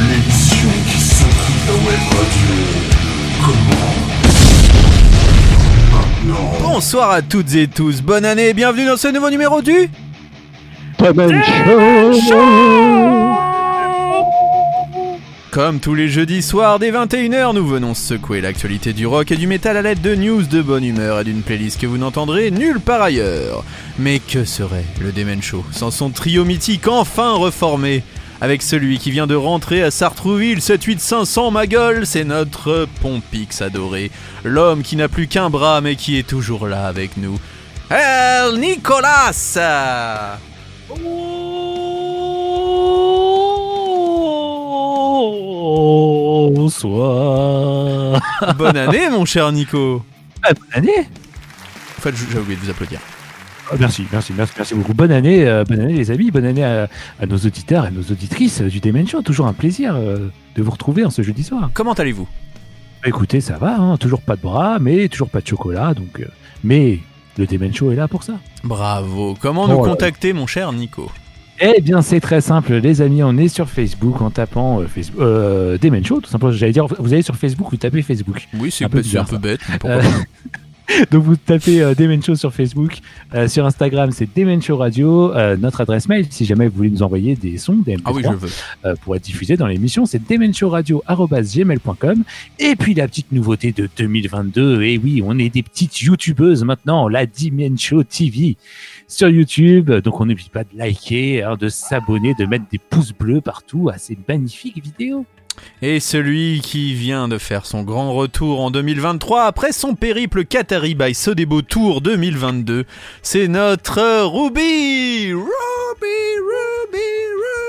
L'émission qui s'intrigue la web radio. Comment. Bonsoir à toutes et tous, bonne année et bienvenue dans ce nouveau numéro du Comme tous les jeudis soirs dès 21h, nous venons secouer l'actualité du rock et du métal à l'aide de news de bonne humeur et d'une playlist que vous n'entendrez nulle part ailleurs. Mais que serait le Demen Show sans son trio mythique enfin reformé? Avec celui qui vient de rentrer à Sartrouville 78500 ma gueule, c'est notre Pompix adoré, l'homme qui n'a plus qu'un bras mais qui est toujours là avec nous. El Nicolas Bonsoir. Bonne année mon cher Nico Ah, bonne année. En fait, j'ai oublié de vous applaudir. Ah, merci, merci, merci, merci beaucoup. Bonne année, euh, bonne année les amis, bonne année à, à nos auditeurs et nos auditrices du Demen Show. Toujours un plaisir euh, de vous retrouver en ce jeudi soir. Comment allez-vous? Bah, écoutez, ça va, hein, toujours pas de bras, mais toujours pas de chocolat, donc. euh, mais le Demen Show est là pour ça. Bravo. Comment Oh nous contacter mon cher Nico? Eh bien, c'est très simple, les amis. On est sur Facebook en tapant euh, Facebook, euh, Demen Show, tout simplement. J'allais dire, vous allez sur Facebook, vous tapez Facebook. Oui, c'est Un peu bête, c'est un bizarre, peu bête. mais pourquoi Euh. Donc vous tapez euh, Demen Show sur Facebook, Euh, sur Instagram c'est Demen Show Radio, Euh, notre adresse mail si jamais vous voulez nous envoyer des sons, des MP3 Ah oui, je veux. euh, pour être diffusés dans l'émission, c'est demenshowradio@gmail.com. Et puis la petite nouveauté de 2022, et oui, on est des petites youtubeuses maintenant, la Demen Show TV sur YouTube. Donc on n'oublie pas de liker, hein, de s'abonner, de mettre des pouces bleus partout à ces magnifiques vidéos. Et celui qui vient de faire son grand retour en 2023 après son périple Qatari by Sodebo Tour 2022, c'est notre Ruby Ruby, Ruby,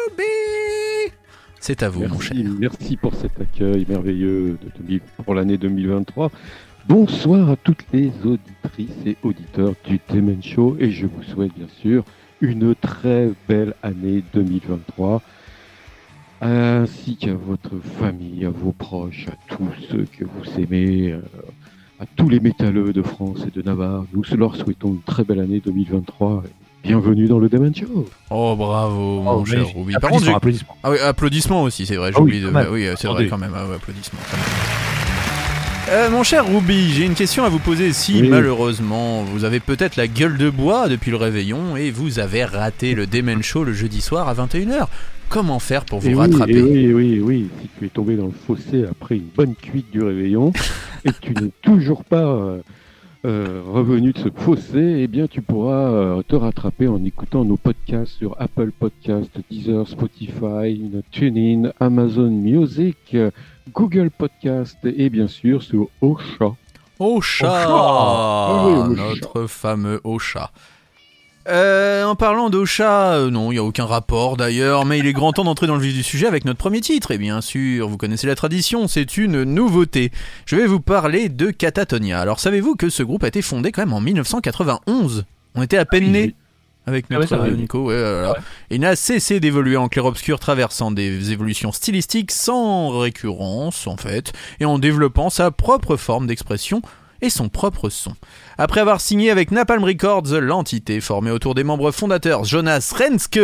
Ruby C'est à vous, mon cher. Merci, merci pour cet accueil merveilleux de 2000 pour l'année 2023. Bonsoir à toutes les auditrices et auditeurs du Demen Show et je vous souhaite bien sûr une très belle année 2023 ainsi qu'à votre famille, à vos proches, à tous ceux que vous aimez, euh, à tous les métalleux de France et de Navarre. Nous leur souhaitons une très belle année 2023 et bienvenue dans le Demen Show. Oh, bravo, mon Oh, cher. Ruby. Par contre, Applaudissements. Ah oui, applaudissements aussi, c'est vrai, j'ai Ah oui, oublié de... Oui, c'est vrai quand même, ah ouais, applaudissements. quand même. Euh, mon cher Ruby, j'ai une question à vous poser. Si Oui. malheureusement vous avez peut-être la gueule de bois depuis le réveillon et vous avez raté le Demen Show le jeudi soir à 21h, comment faire pour vous Et oui, rattraper et oui, oui, oui, si tu es tombé dans le fossé après une bonne cuite du réveillon et que tu n'es toujours pas euh, revenu de ce fossé, eh bien tu pourras euh, te rattraper en écoutant nos podcasts sur Apple Podcasts, Deezer, Spotify, TuneIn, Amazon Music, euh, Google Podcast et bien sûr sur Ocha. Ocha, Ah oui, Ocha. notre fameux Ocha. Euh, en parlant d'Ocha, euh, non, il n'y a aucun rapport d'ailleurs, mais il est grand temps d'entrer dans le vif du sujet avec notre premier titre. Et bien sûr, vous connaissez la tradition, c'est une nouveauté. Je vais vous parler de Catatonia. Alors savez-vous que ce groupe a été fondé quand même en 1991 On était à peine nés avec Ah ouais, notre Nico. ouais. Et il n'a cessé d'évoluer en clair-obscur, traversant des évolutions stylistiques sans récurrence en fait, et en développant sa propre forme d'expression son propre son. Après avoir signé avec Napalm Records, l'entité formée autour des membres fondateurs Jonas Renske,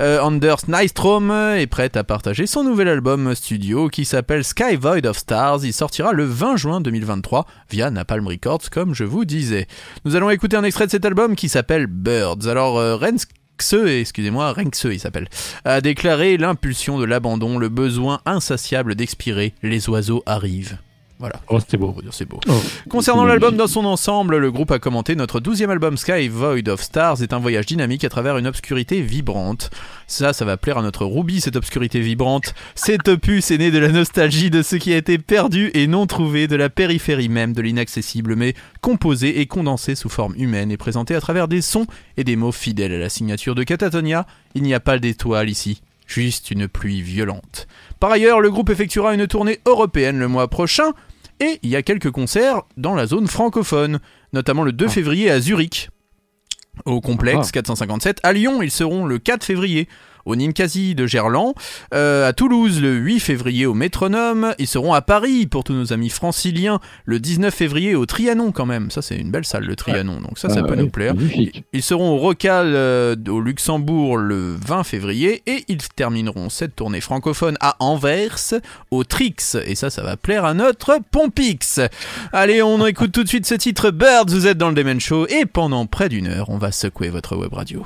euh, Anders Nystrom est prête à partager son nouvel album studio qui s'appelle Sky Void of Stars. Il sortira le 20 juin 2023 via Napalm Records, comme je vous disais. Nous allons écouter un extrait de cet album qui s'appelle Birds. Alors, euh, Renske excusez-moi, Renxe il s'appelle, a déclaré l'impulsion de l'abandon, le besoin insatiable d'expirer, les oiseaux arrivent. Voilà. Oh, c'était beau. C'est beau. Oh, Concernant l'album dans son ensemble, le groupe a commenté Notre douzième album Sky Void of Stars est un voyage dynamique à travers une obscurité vibrante. Ça, ça va plaire à notre Ruby, cette obscurité vibrante. Cet opus est né de la nostalgie de ce qui a été perdu et non trouvé, de la périphérie même de l'inaccessible, mais composé et condensé sous forme humaine et présenté à travers des sons et des mots fidèles à la signature de Catatonia. Il n'y a pas d'étoiles ici, juste une pluie violente. Par ailleurs, le groupe effectuera une tournée européenne le mois prochain, et il y a quelques concerts dans la zone francophone, notamment le 2 février à Zurich. au complexe Ah. 457. À Lyon, ils seront le 4 février au Ninkasi de Gerland, Euh, à Toulouse le 8 février au Métronome, ils seront à Paris pour tous nos amis franciliens. Le 19 février au Trianon quand même, ça c'est une belle salle le Trianon, donc ça ça Ah, peut nous plaire. Ils seront au Rocal euh, au Luxembourg le 20 février. Et ils termineront cette tournée francophone à Anvers au Trix. Et ça ça va plaire à notre Pompix. Allez, on écoute tout de suite ce titre Birds, vous êtes dans le Demen Show. Et pendant près d'une heure, on va secouer votre web radio.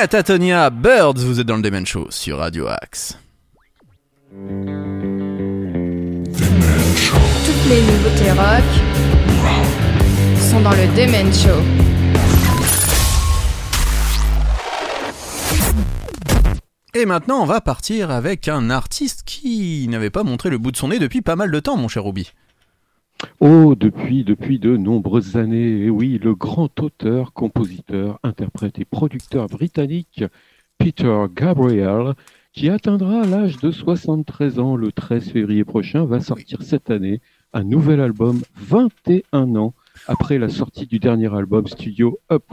Catatonia Birds, vous êtes dans le Demen Show sur Radio Axe. Toutes les nouveautés rock sont dans le Demen Show. Et maintenant, on va partir avec un artiste qui n'avait pas montré le bout de son nez depuis pas mal de temps, mon cher Ruby. Oh, depuis, depuis de nombreuses années, et oui, le grand auteur, compositeur, interprète et producteur britannique Peter Gabriel, qui atteindra l'âge de 73 ans le 13 février prochain, va sortir cette année un nouvel album 21 ans après la sortie du dernier album studio Up.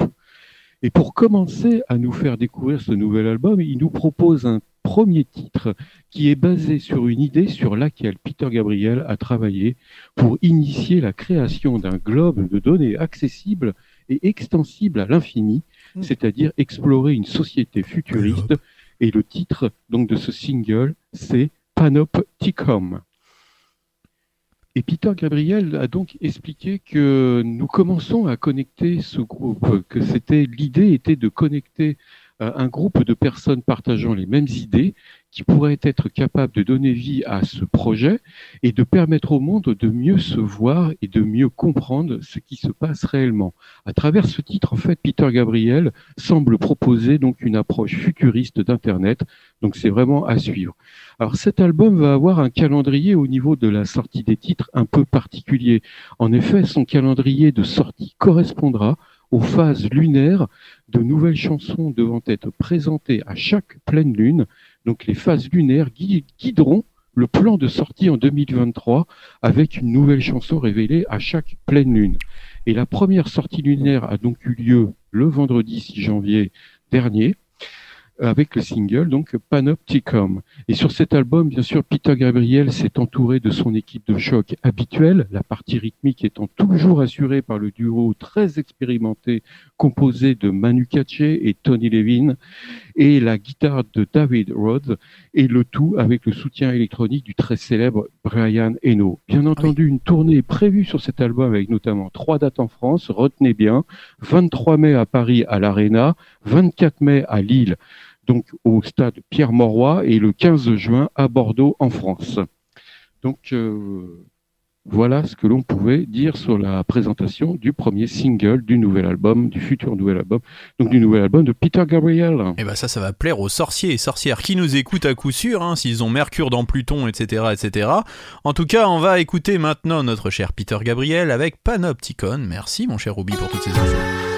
Et pour commencer à nous faire découvrir ce nouvel album, il nous propose un premier titre qui est basé sur une idée sur laquelle Peter Gabriel a travaillé pour initier la création d'un globe de données accessible et extensible à l'infini, Mm. c'est-à-dire explorer une société futuriste. Et le titre donc de ce single, c'est Panopticon. Et Peter Gabriel a donc expliqué que nous commençons à connecter ce groupe, que c'était l'idée était de connecter un groupe de personnes partageant les mêmes idées qui pourraient être capables de donner vie à ce projet et de permettre au monde de mieux se voir et de mieux comprendre ce qui se passe réellement. À travers ce titre, en fait, Peter Gabriel semble proposer donc une approche futuriste d'Internet. Donc c'est vraiment à suivre. Alors cet album va avoir un calendrier au niveau de la sortie des titres un peu particulier. En effet, son calendrier de sortie correspondra aux phases lunaires de nouvelles chansons devant être présentées à chaque pleine lune. Donc les phases lunaires gui- guideront le plan de sortie en 2023 avec une nouvelle chanson révélée à chaque pleine lune. Et la première sortie lunaire a donc eu lieu le vendredi 6 janvier dernier avec le single donc Panopticon. Et sur cet album, bien sûr, Peter Gabriel s'est entouré de son équipe de choc habituelle, la partie rythmique étant toujours assurée par le duo très expérimenté composé de Manu Katché et Tony Levin, et la guitare de David Rhodes, et le tout avec le soutien électronique du très célèbre Brian Eno. Bien entendu, une tournée est prévue sur cet album avec notamment trois dates en France, retenez bien, 23 mai à Paris à l'Arena, 24 mai à Lille, donc au stade Pierre-Mauroy, et le 15 juin à Bordeaux en France. Donc euh, voilà ce que l'on pouvait dire sur la présentation du premier single du nouvel album, du futur nouvel album, donc du nouvel album de Peter Gabriel. Et bah ça, ça va plaire aux sorciers et sorcières qui nous écoutent à coup sûr, hein, s'ils ont Mercure dans Pluton, etc., etc. En tout cas, on va écouter maintenant notre cher Peter Gabriel avec Panopticon. Merci mon cher Ruby pour toutes ces infos.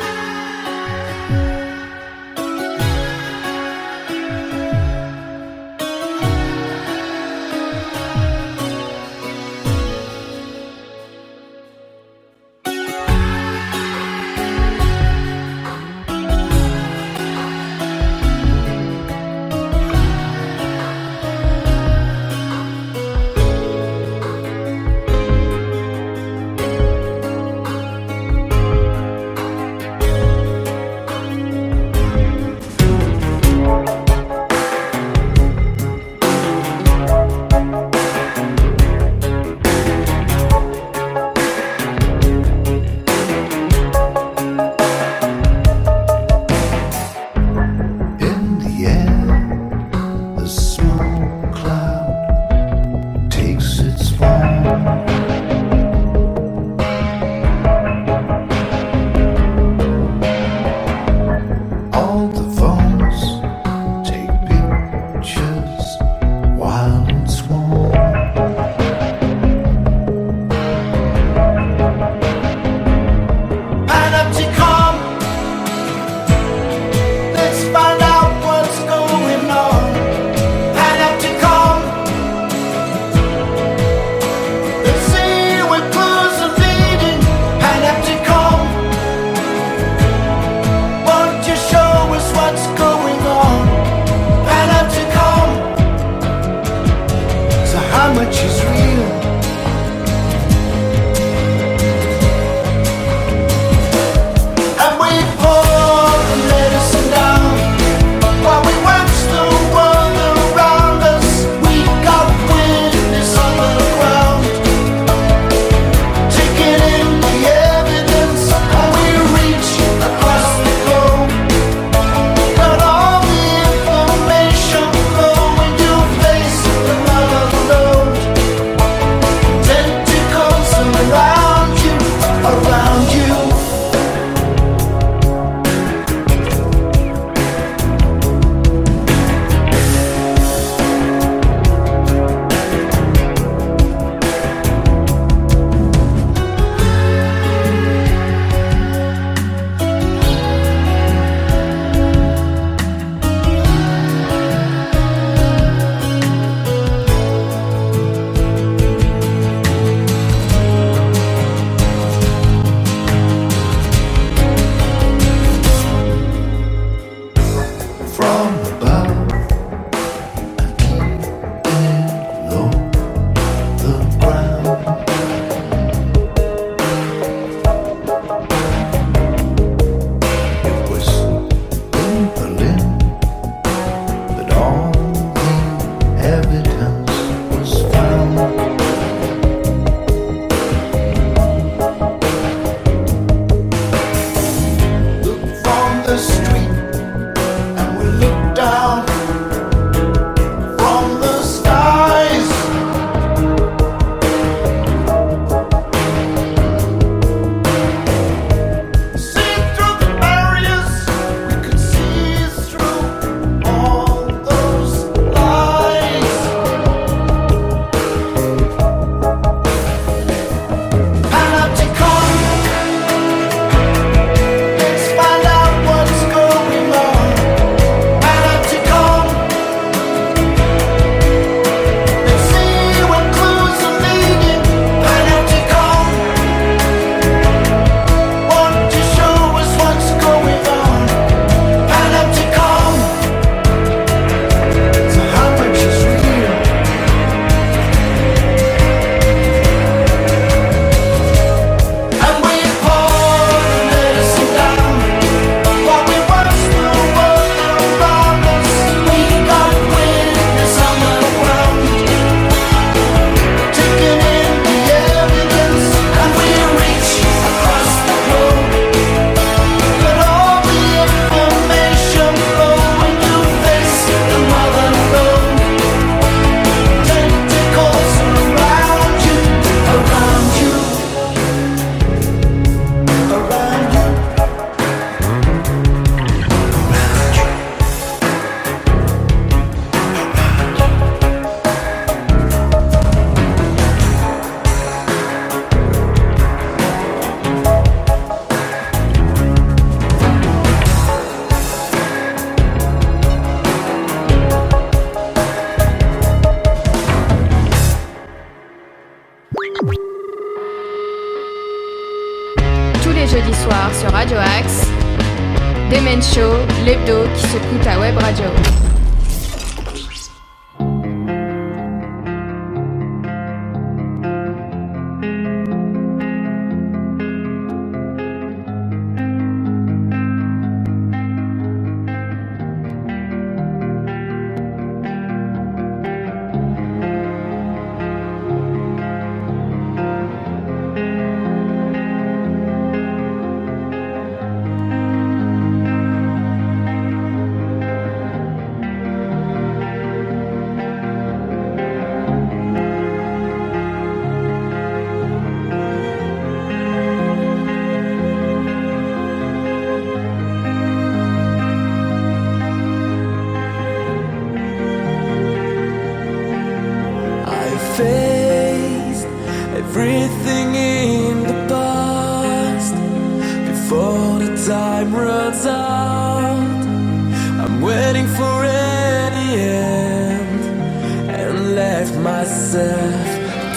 Myself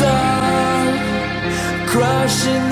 down, crashing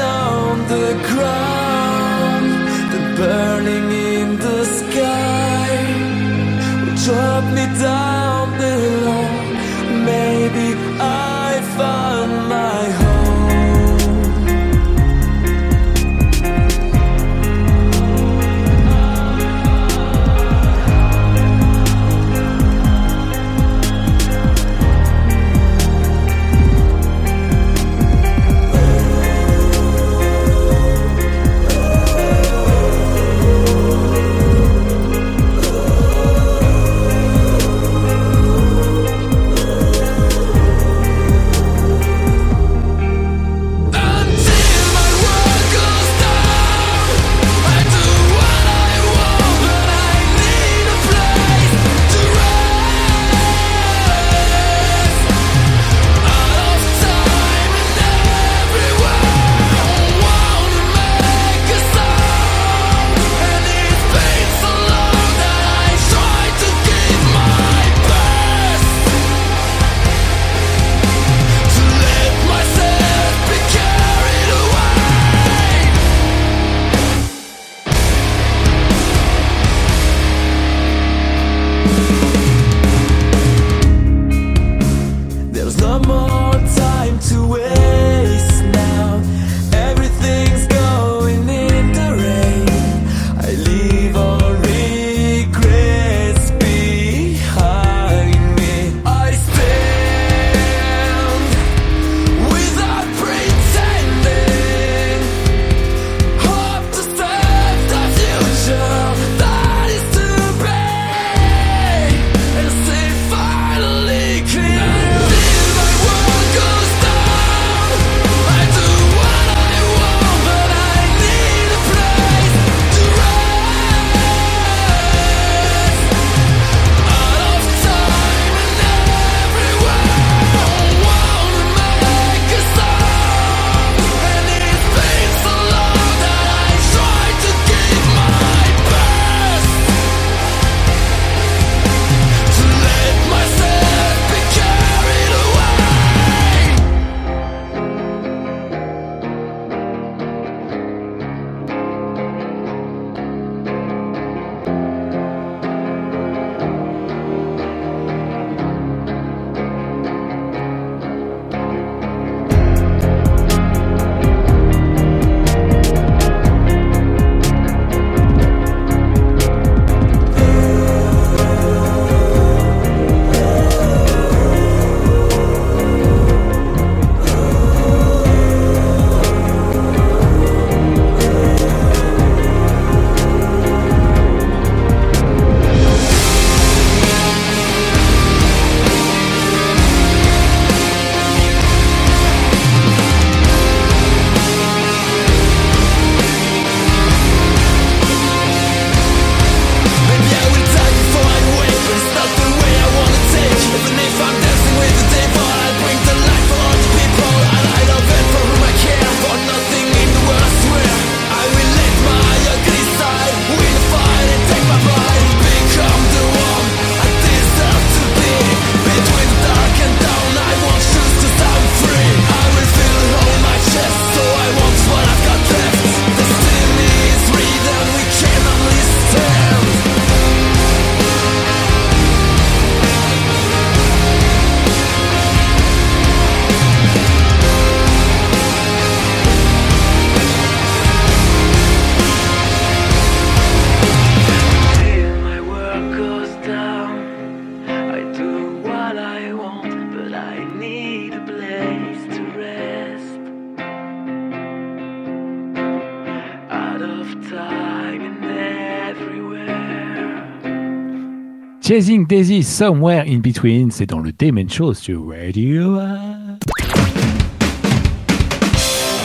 Chasing Daisy Somewhere in Between, c'est dans le Demon Show sur Radio.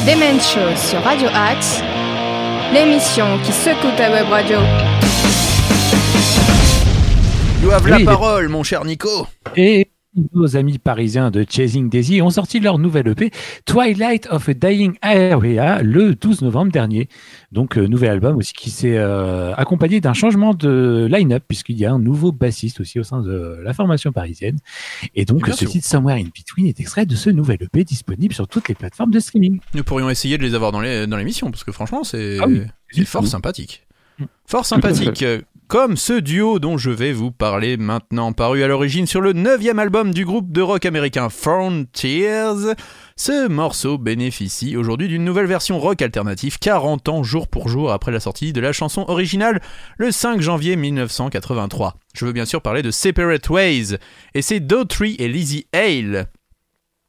Demen Show sur Radio Axe, l'émission qui secoue ta web radio. You have Oui, la parole, mon cher Nico. Et nos amis parisiens de Chasing Daisy ont sorti leur nouvelle EP Twilight of a Dying Area le 12 novembre dernier. Donc euh, nouvel album aussi qui s'est euh, accompagné d'un changement de line-up puisqu'il y a un nouveau bassiste aussi au sein de la formation parisienne. Et donc Bien ce titre Somewhere in Between est extrait de ce nouvel EP disponible sur toutes les plateformes de streaming. Nous pourrions essayer de les avoir dans l'émission, parce que franchement, c'est Ah oui. c'est fort Mm. sympathique. Fort sympathique. Comme ce duo dont je vais vous parler maintenant, paru à l'origine sur le neuvième album du groupe de rock américain Frontiers, ce morceau bénéficie aujourd'hui d'une nouvelle version rock alternative 40 ans jour pour jour après la sortie de la chanson originale le 5 janvier 1983. Je veux bien sûr parler de Separate Ways, et c'est Daughtry et Lizzie Hale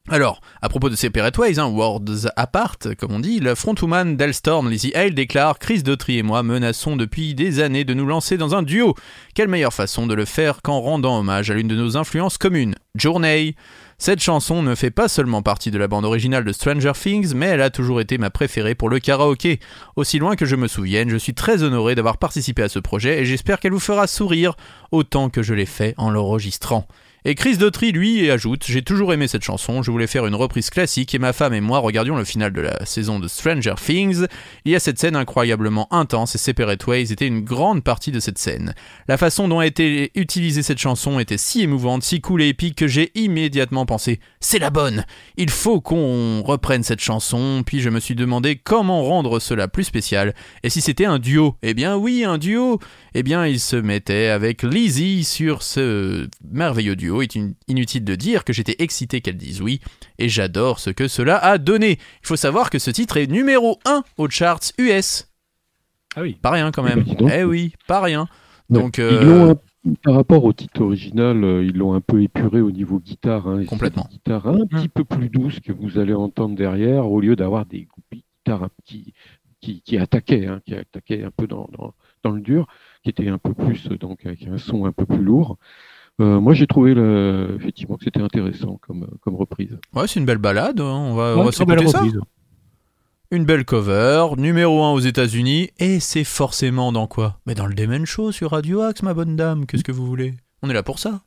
alors, à propos de Separate Ways, hein, Worlds Apart, comme on dit, le frontwoman d'Elstorm, Lizzie Hale, déclare Chris Daughtry et moi menaçons depuis des années de nous lancer dans un duo. Quelle meilleure façon de le faire qu'en rendant hommage à l'une de nos influences communes, Journey Cette chanson ne fait pas seulement partie de la bande originale de Stranger Things, mais elle a toujours été ma préférée pour le karaoké. Aussi loin que je me souvienne, je suis très honoré d'avoir participé à ce projet et j'espère qu'elle vous fera sourire autant que je l'ai fait en l'enregistrant. Et Chris Daughtry, lui, ajoute J'ai toujours aimé cette chanson, je voulais faire une reprise classique et ma femme et moi regardions le final de la saison de Stranger Things. Il y a cette scène incroyablement intense et Separate Ways était une grande partie de cette scène. La façon dont a été utilisée cette chanson était si émouvante, si cool et épique que j'ai immédiatement pensé C'est la bonne Il faut qu'on reprenne cette chanson. Puis je me suis demandé comment rendre cela plus spécial. Et si c'était un duo? Eh bien oui, un duo eh bien, il se mettait avec Lizzie sur ce merveilleux duo. Il est in- inutile de dire que j'étais excité qu'elle dise oui, et j'adore ce que cela a donné. Il faut savoir que ce titre est numéro 1 aux charts US. Ah oui. Pas rien quand Eh même. ben, dis donc. Eh oui, pas rien. Donc, Ils euh, l'ont un- par rapport au titre original, euh, ils l'ont un peu épuré au niveau guitare. Hein, Complètement. des guitares un petit peu plus douces que vous allez entendre derrière, au lieu d'avoir des guitares un petit- qui, qui attaquaient, hein, qui attaquaient un peu dans, dans, dans le dur, qui étaient un peu plus, euh, donc avec un son un peu plus lourd. Euh, moi, j'ai trouvé le, effectivement que c'était intéressant comme, comme reprise. ouais, c'est une belle balade. hein. On va, on Ouais, va s'écouter ça. reprise. Une belle cover, numéro 1 aux États-Unis, et c'est forcément dans quoi? Mais dans le Demon Show sur Radio Axe, ma bonne dame. Qu'est-ce que vous voulez? On est là pour ça.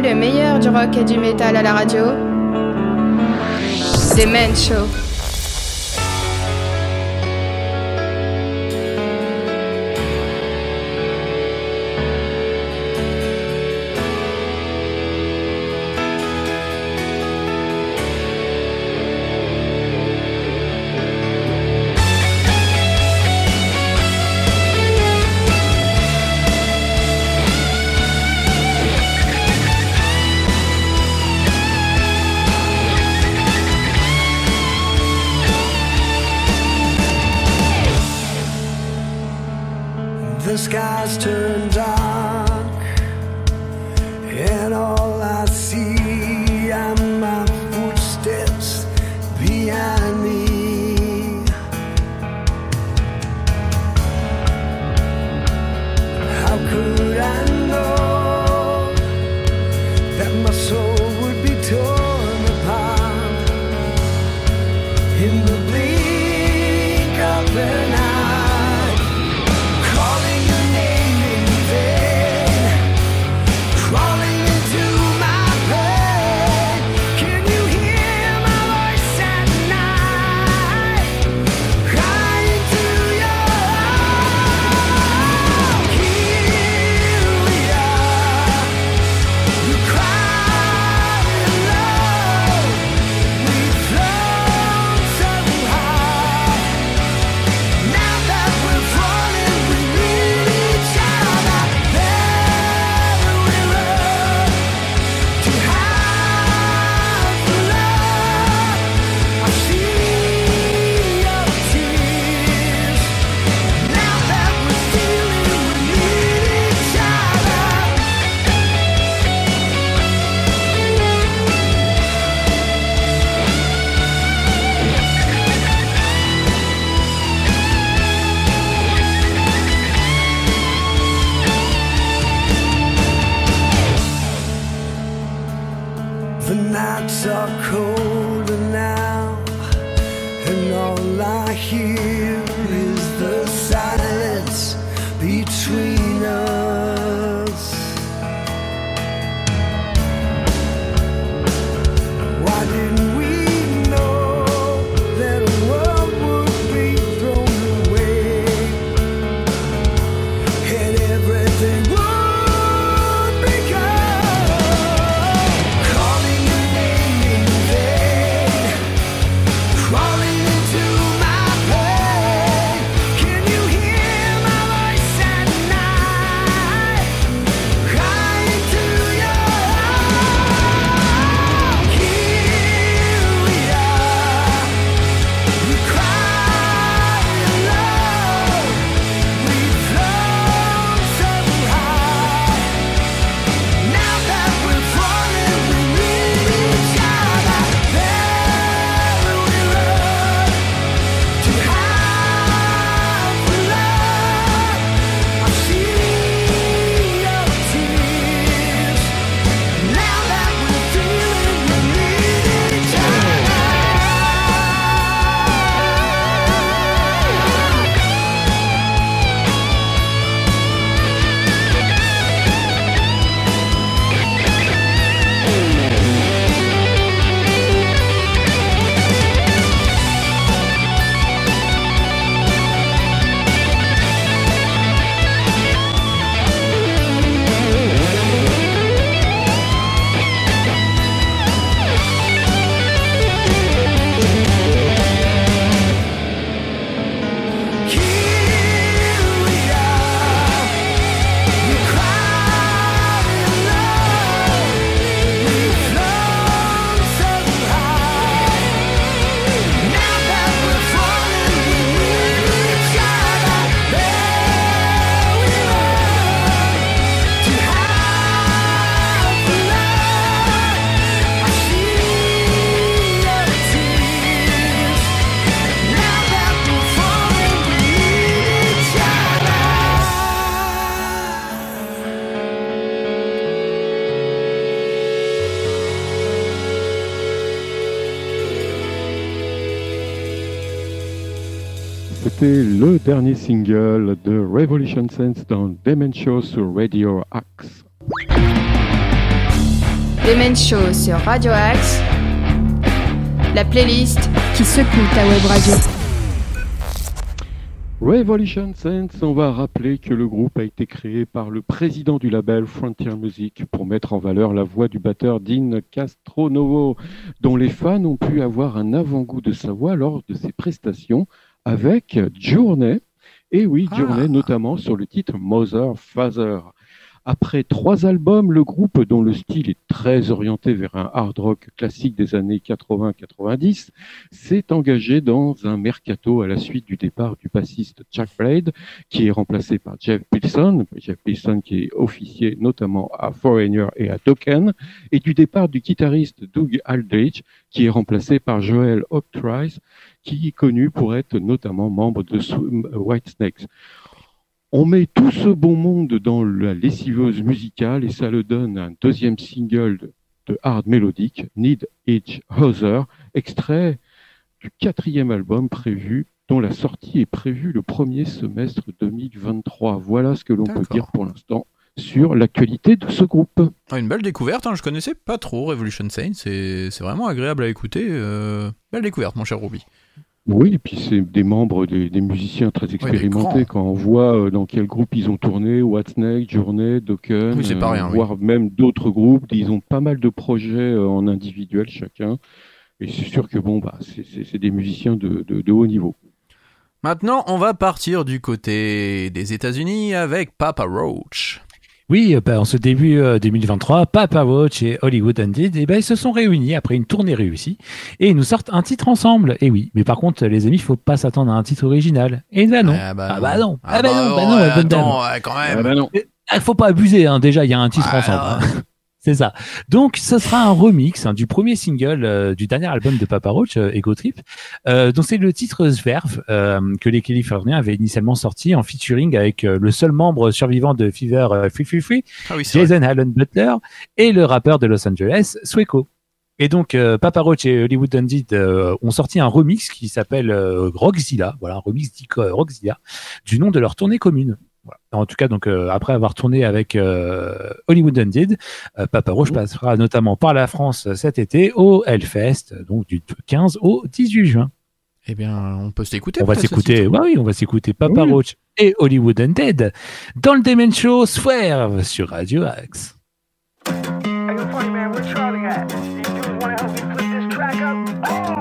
le meilleur du rock et du métal à la radio. C'est Man Show. C'était le dernier single de Revolution Sense dans Demen Show sur Radio Axe. Demen Show sur Radio Axe, la playlist qui secoue ta web radio. Revolution Sense, on va rappeler que le groupe a été créé par le président du label Frontier Music pour mettre en valeur la voix du batteur Dean Castronovo, dont les fans ont pu avoir un avant-goût de sa voix lors de ses prestations avec Journey. Et oui, Ah. Journey, notamment sur le titre Mother Father. Après trois albums, le groupe, dont le style est très orienté vers un hard rock classique des années 80-90, s'est engagé dans un mercato à la suite du départ du bassiste Chuck Blade, qui est remplacé par Jeff Pilson, Jeff Pilson qui est officier notamment à Foreigner et à Token, et du départ du guitariste Doug Aldrich, qui est remplacé par Joel Octrice, qui est connu pour être notamment membre de White Snakes. On met tout ce bon monde dans la lessiveuse musicale et ça le donne un deuxième single de, de hard mélodique, Need Each Other, extrait du quatrième album prévu, dont la sortie est prévue le premier semestre 2023. Voilà ce que l'on peut dire pour l'instant sur l'actualité de ce groupe. Ah, Une belle découverte, hein, je connaissais pas trop Revolution Saint, c'est vraiment agréable à écouter. euh, Belle découverte, mon cher Ruby. Oui, et puis c'est des membres, des, des musiciens très expérimentés. Quand on voit euh, dans quel groupe ils ont tourné, Watsnake, Journey, Dokken, Oui, pas rien, oui. voire même d'autres groupes, ils ont pas mal de projets euh, en individuel chacun. Et c'est sûr que bon, bah, c'est- des musiciens de, de- de haut niveau. Maintenant, on va partir du côté des États-Unis avec Papa Roach. Oui, euh, bah, en ce début euh, 2023, Papa Roach et Hollywood Undead, eh ben, ils se sont réunis après une tournée réussie et ils nous sortent un titre ensemble. Et oui, mais par contre, les amis, il faut pas s'attendre à un titre original. Et ben non. Ah bah Ah bah non. Ah Ah bah non, bah non, dame. attends, ouais, quand même. Ah bah non. Il faut pas abuser, hein. déjà, il y a un titre Ah, ensemble. C'est ça. Donc, ce sera un remix hein, du premier single euh, du dernier album de Papa Roach, euh, Ego Trip. Euh, donc, c'est le titre Zwerf euh, que les Californiens avaient initialement sorti en featuring avec le seul membre survivant de Fever Free Free Free, Ah oui, c'est vrai. Jason Allen Butler, et le rappeur de Los Angeles, Sueco. Et donc, Papa Roach et Hollywood Undead euh, ont sorti un remix qui s'appelle Rockzilla, voilà, un remix dit Rockzilla, du nom de leur tournée commune. Voilà. En tout cas, donc euh, après avoir tourné avec euh, Hollywood Undead, euh, Papa Roach passera notamment par la France cet été au Hellfest, donc du 15 au 18 juin. Eh bien, on peut s'écouter. On va s'écouter, ouais, oui, on va s'écouter Papa Oui. Roach et Hollywood Undead dans le Demen Show Swerve sur Radio Axe. Hey,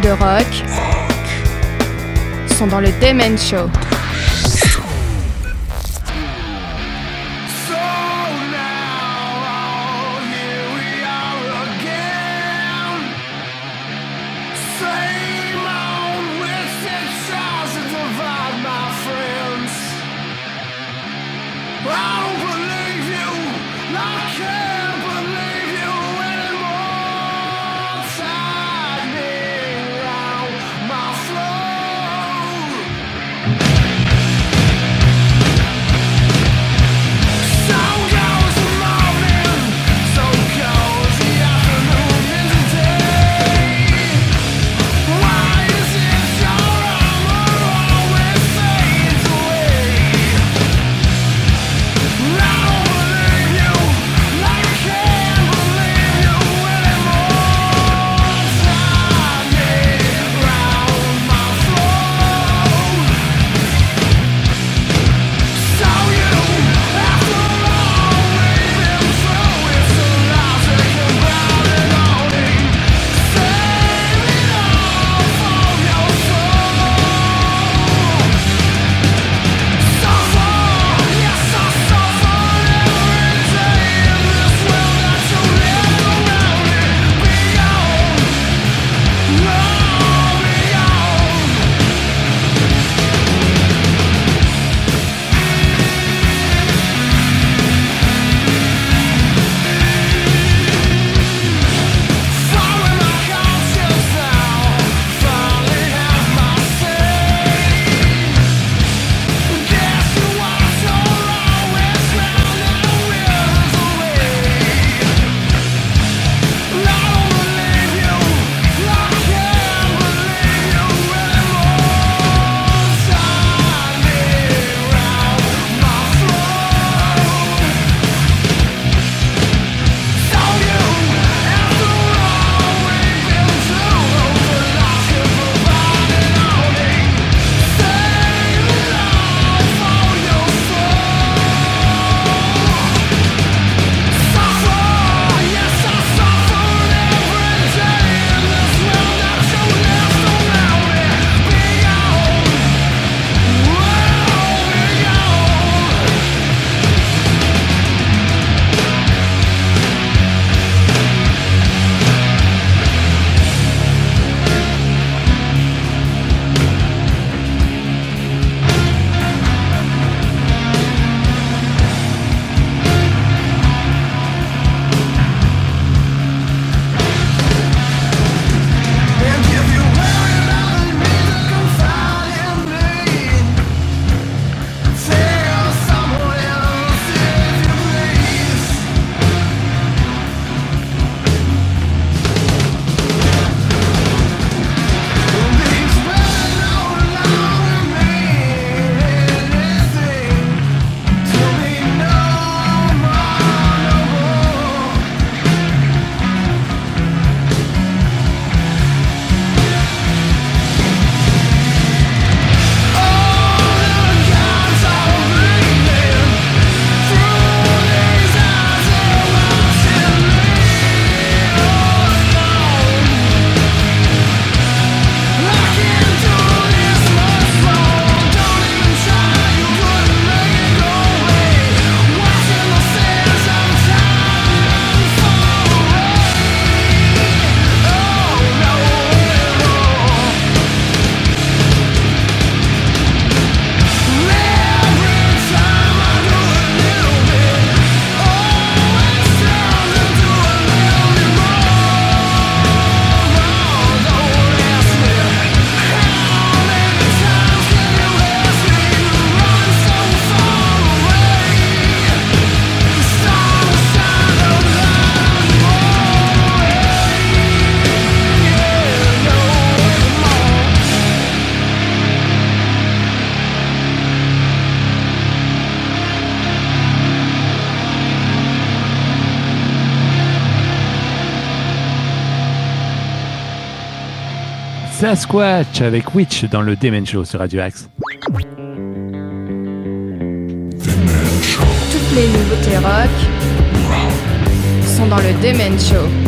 de rock sont dans le Demen Show. Sasquatch avec Witch dans le Demen Show sur Radio Axe. Toutes les nouveautés rock sont dans le Demen Show.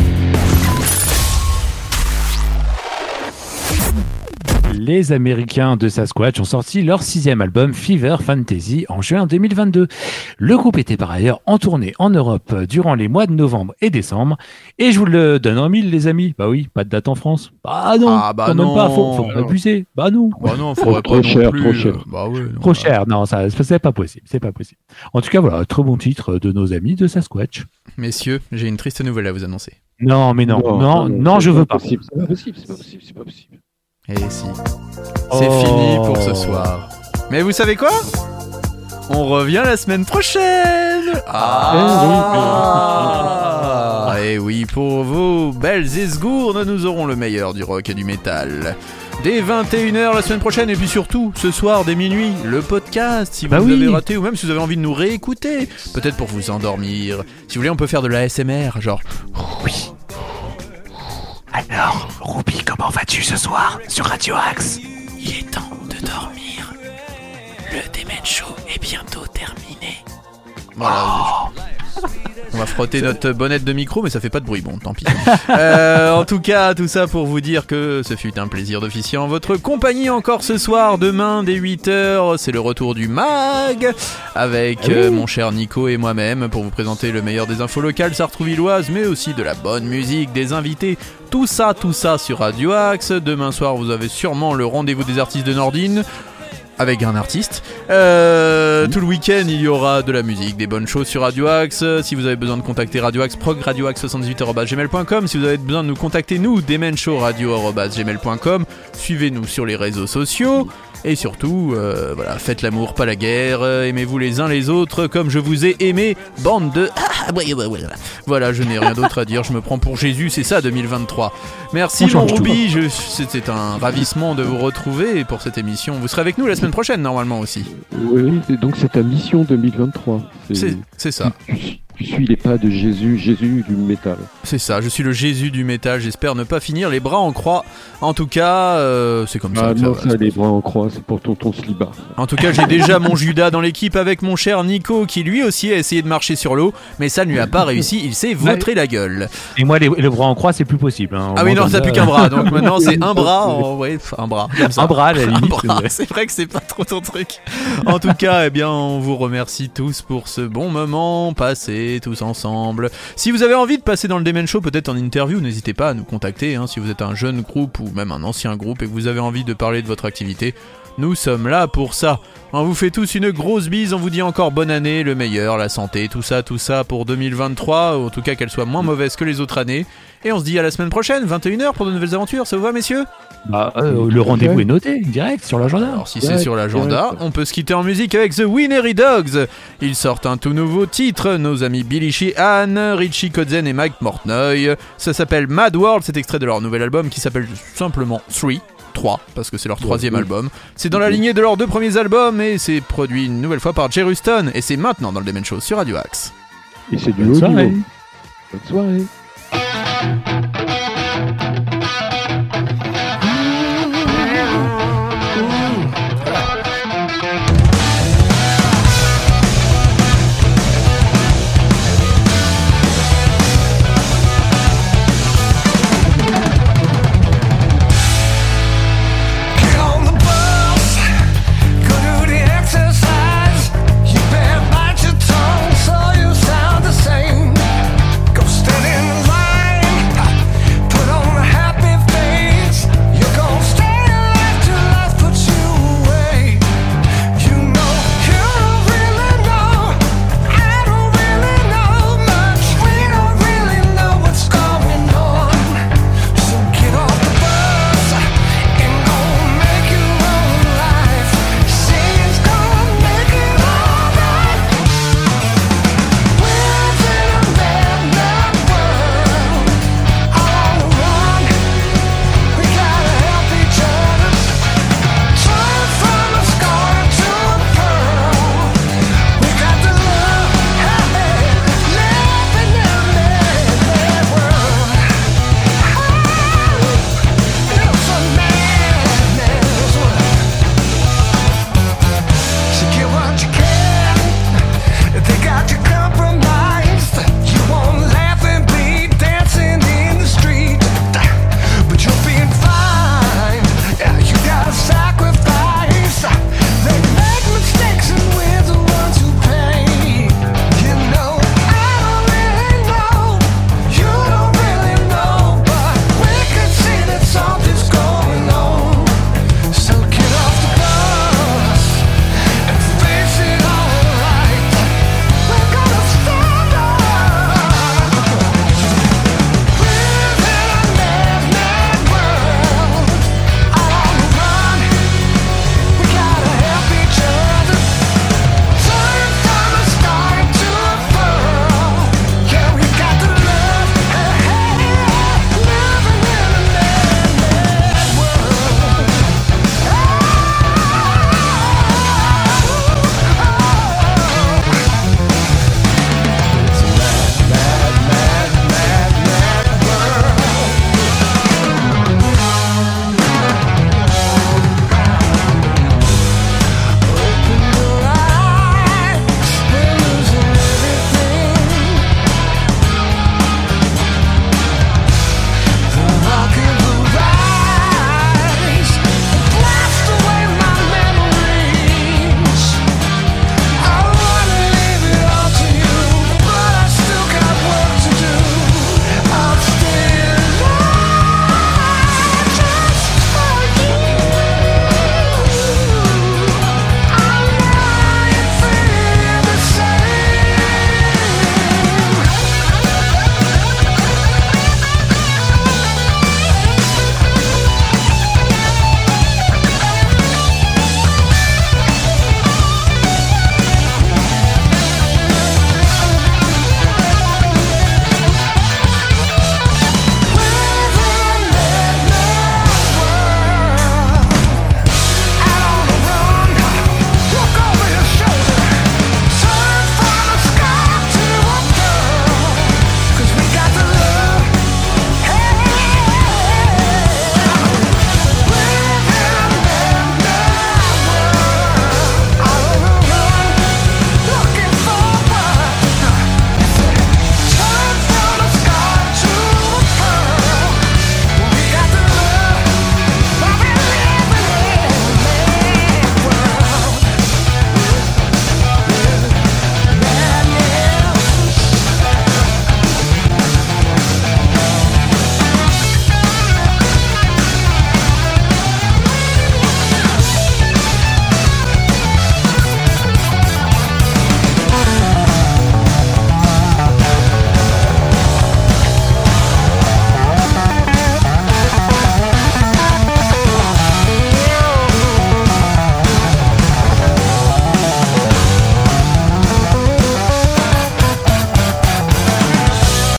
Les Américains de Sasquatch ont sorti leur sixième album Fever Fantasy en juin 2022. Le groupe était par ailleurs en tournée en Europe durant les mois de novembre et décembre. Et je vous le donne en mille, les amis. Bah oui, pas de date en France. Bah non, Ah bah quand même non. pas, faut, faut pas abuser. Bah non. Bah non, faudrait Trop pas cher, non plus. trop cher. euh, Bah ouais, non, Trop bah- cher, non, ça, c'est pas possible, c'est pas possible. En tout cas, voilà, très bon titre de nos amis de Sasquatch. Messieurs, j'ai une triste nouvelle à vous annoncer. Non, mais non, non, non, c'est je veux pas. C'est pas possible, c'est pas possible, c'est pas possible. Et si. C'est Oh. fini pour ce soir. Mais vous savez quoi? On revient la semaine prochaine Ah Et oui, pour vos belles esgourdes, nous aurons le meilleur du rock et du métal. Dès 21h la semaine prochaine, et puis surtout, ce soir, dès minuit, le podcast, si vous Bah oui. avez raté, ou même si vous avez envie de nous réécouter, peut-être pour vous endormir. Si vous voulez, on peut faire de la ASMR, genre... Oui. Alors, Ruby, comment vas-tu ce soir sur Radio Axe? Il est temps de dormir. Le Demen Show est bientôt terminé. Voilà. On va frotter notre bonnette de micro, mais ça fait pas de bruit, bon, tant pis. Euh, en tout cas, tout ça pour vous dire que ce fut un plaisir d'officier en votre compagnie encore ce soir. Demain, dès 8h, c'est le retour du MAG avec euh, mon cher Nico et moi-même pour vous présenter le meilleur des infos locales sartrouvilloises, mais aussi de la bonne musique, des invités. Tout ça, tout ça sur Radio Axe. Demain soir, vous avez sûrement le rendez-vous des artistes de Nordine avec un artiste. Euh, tout le week-end, il y aura de la musique, des bonnes choses sur Radio Axe. Si vous avez besoin de contacter Radio Axe, prog radioaxe78.gmail.com. Si vous avez besoin de nous contacter, nous, demenshowradio.gmail.com. Suivez-nous sur les réseaux sociaux. Et surtout, euh, voilà, faites l'amour, pas la guerre. Euh, Aimez-vous les uns les autres comme je vous ai aimé, bande de... Ah, ouais. Voilà, je n'ai rien d'autre à dire. Je me prends pour Jésus, c'est ça 2023. Merci On mon. Ruby, je- c'était un ravissement de vous retrouver pour cette émission. Vous serez avec nous la semaine prochaine normalement aussi. Oui, donc c'est ta mission 2023. C'est c'est ça, Tu suis les pas de Jésus, Jésus du métal. c'est ça. Je suis le Jésus du métal. J'espère ne pas finir les bras en croix. En tout cas, euh, c'est comme ça. Ah ça non, ça, les bras en croix, c'est pour tonton Sliba. En tout cas, j'ai déjà mon Judas dans l'équipe avec mon cher Nico qui lui aussi a essayé de marcher sur l'eau, mais ça ne lui a pas réussi. Il s'est vautré la gueule. Et moi, les, le bras en croix, c'est plus possible. hein. Ah oui, non, ça plus qu'un bras. Donc maintenant, c'est un bras. en- Ouais, un bras. comme ça. Un bras, la Un limite. bras. C'est vrai que c'est pas trop ton truc. En tout cas, eh bien, on vous remercie tous pour ce bon moment passé tous ensemble. Si vous avez envie de passer dans le Demen Show, peut-être en interview, n'hésitez pas à nous contacter. hein, si vous êtes un jeune groupe ou même un ancien groupe et que vous avez envie de parler de votre activité, nous sommes là pour ça. On vous fait tous une grosse bise, on vous dit encore bonne année, le meilleur, la santé, tout ça, tout ça pour 2023, ou en tout cas qu'elle soit moins mauvaise que les autres années. Et on se dit à la semaine prochaine, 21h pour de nouvelles aventures, ça vous va messieurs? Bah, euh, le rendez-vous est noté, direct, sur l'agenda. alors si c'est sur l'agenda, on peut se quitter en musique avec The Winery Dogs. Ils sortent un tout nouveau titre, nos amis Billy Sheehan, Richie Kotzen et Mike Mortnoy. Ça s'appelle Mad World, c'est extrait de leur nouvel album qui s'appelle simplement 3. 3, parce que c'est leur troisième album. C'est dans la lignée de leurs deux premiers albums et c'est produit une nouvelle fois par Jeruston et c'est maintenant dans le Demen Show sur Radio Axe. Et c'est du Bonne haut soirée. niveau. Bonne soirée.